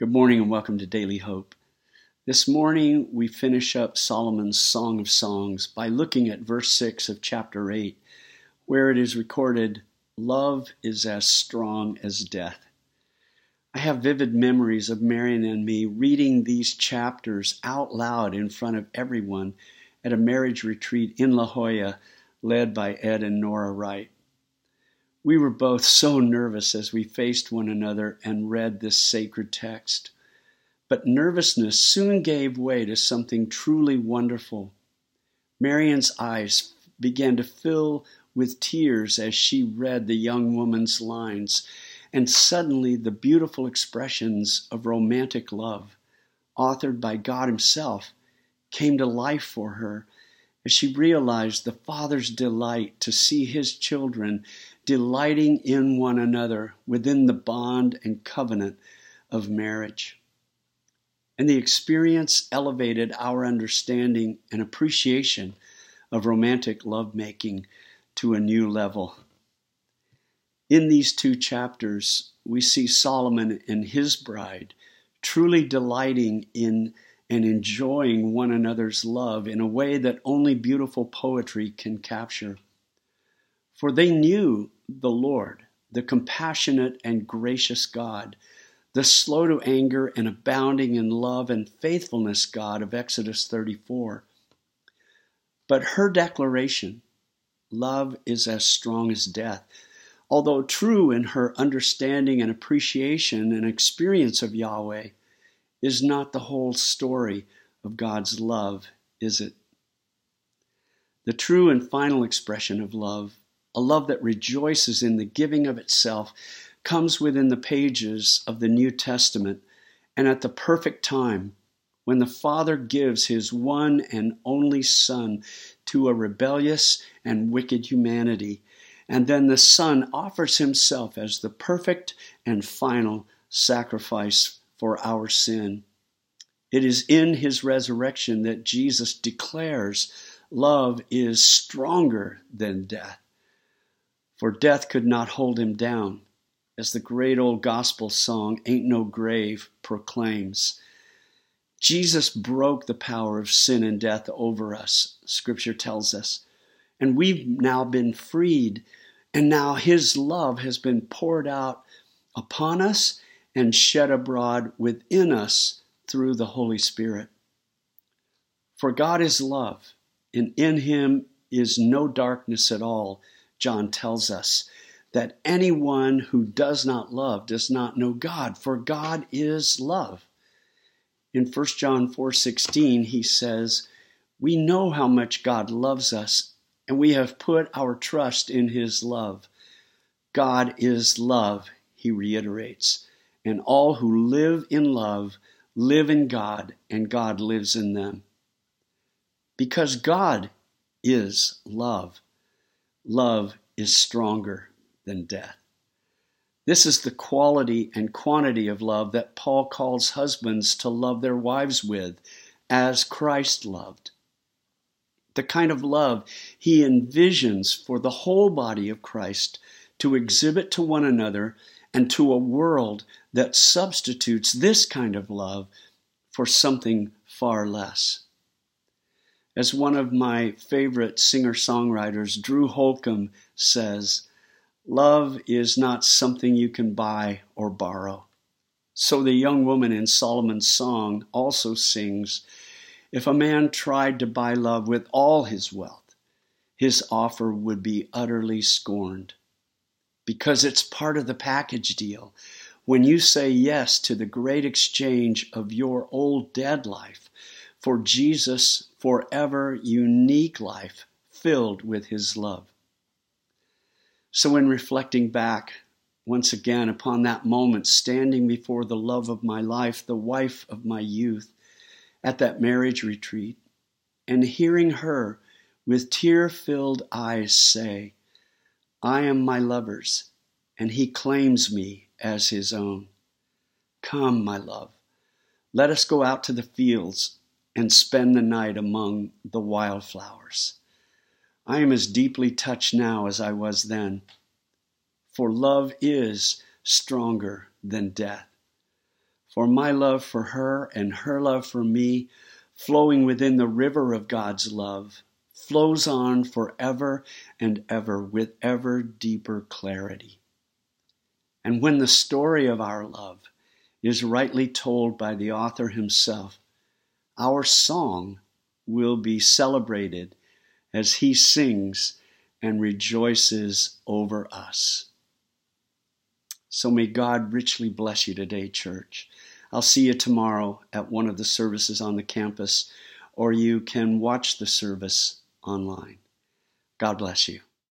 Good morning and welcome to Daily Hope. This morning we finish up Solomon's Song of Songs by looking at verse 6 of chapter 8, where it is recorded, Love is as strong as death. I have vivid memories of Marion and me reading these chapters out loud in front of everyone at a marriage retreat in La Jolla led by Ed and Nora Wright. We were both so nervous as we faced one another and read this sacred text. But nervousness soon gave way to something truly wonderful. Marion's eyes began to fill with tears as she read the young woman's lines, and suddenly the beautiful expressions of romantic love, authored by God Himself, came to life for her as she realized the Father's delight to see His children delighting in one another within the bond and covenant of marriage. And the experience elevated our understanding and appreciation of romantic lovemaking to a new level. In these two chapters, we see Solomon and his bride truly delighting in and enjoying one another's love in a way that only beautiful poetry can capture. For they knew the Lord, the compassionate and gracious God, the slow to anger and abounding in love and faithfulness God of Exodus 34. But her declaration, love is as strong as death, although true in her understanding and appreciation and experience of Yahweh, is not the whole story of God's love, is it? The true and final expression of love a love that rejoices in the giving of itself, comes within the pages of the New Testament and at the perfect time when the Father gives his one and only Son to a rebellious and wicked humanity. And then the Son offers himself as the perfect and final sacrifice for our sin. It is in his resurrection that Jesus declares love is stronger than death for death could not hold him down, as the great old gospel song, Ain't No Grave, proclaims. Jesus broke the power of sin and death over us, Scripture tells us. And we've now been freed, and now His love has been poured out upon us and shed abroad within us through the Holy Spirit. For God is love, and in Him is no darkness at all. John tells us that anyone who does not love does not know God, for God is love. In 1 John 4:16 he says, "We know how much God loves us, and we have put our trust in his love. God is love," he reiterates, "and all who live in love live in God, and God lives in them." Because God is love love is stronger than death. This is the quality and quantity of love that Paul calls husbands to love their wives with, as Christ loved. The kind of love he envisions for the whole body of Christ to exhibit to one another and to a world that substitutes this kind of love for something far less. As one of my favorite singer songwriters, Drew Holcomb, says, Love is not something you can buy or borrow. So the young woman in Solomon's song also sings, If a man tried to buy love with all his wealth, his offer would be utterly scorned. Because it's part of the package deal. When you say yes to the great exchange of your old dead life for Jesus' forever unique life filled with his love. So, in reflecting back once again upon that moment, standing before the love of my life, the wife of my youth, at that marriage retreat, and hearing her with tear filled eyes say, I am my lover's, and he claims me as his own. Come, my love, let us go out to the fields and spend the night among the wildflowers. I am as deeply touched now as I was then, for love is stronger than death. For my love for her and her love for me, flowing within the river of God's love, flows on forever and ever with ever deeper clarity. And when the story of our love is rightly told by the author himself, our song will be celebrated as he sings and rejoices over us. So may God richly bless you today, church. I'll see you tomorrow at one of the services on the campus, or you can watch the service online. God bless you.